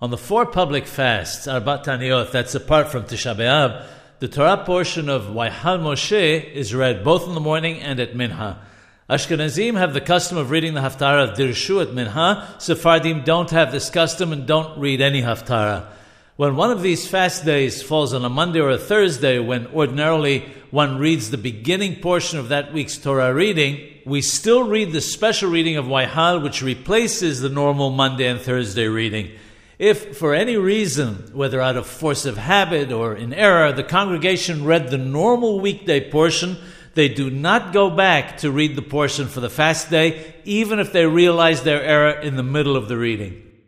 On the four public fasts, Arbat Taniyot, that's apart from Tisha B'Av, the Torah portion of Waihal Moshe is read both in the morning and at Minha. Ashkenazim have the custom of reading the Haftarah of Dirshu at Minha. Sephardim don't have this custom and don't read any Haftarah. When one of these fast days falls on a Monday or a Thursday, when ordinarily one reads the beginning portion of that week's Torah reading, we still read the special reading of Waihal, which replaces the normal Monday and Thursday reading. If, for any reason, whether out of force of habit or in error, the congregation read the normal weekday portion, they do not go back to read the portion for the fast day, even if they realize their error in the middle of the reading.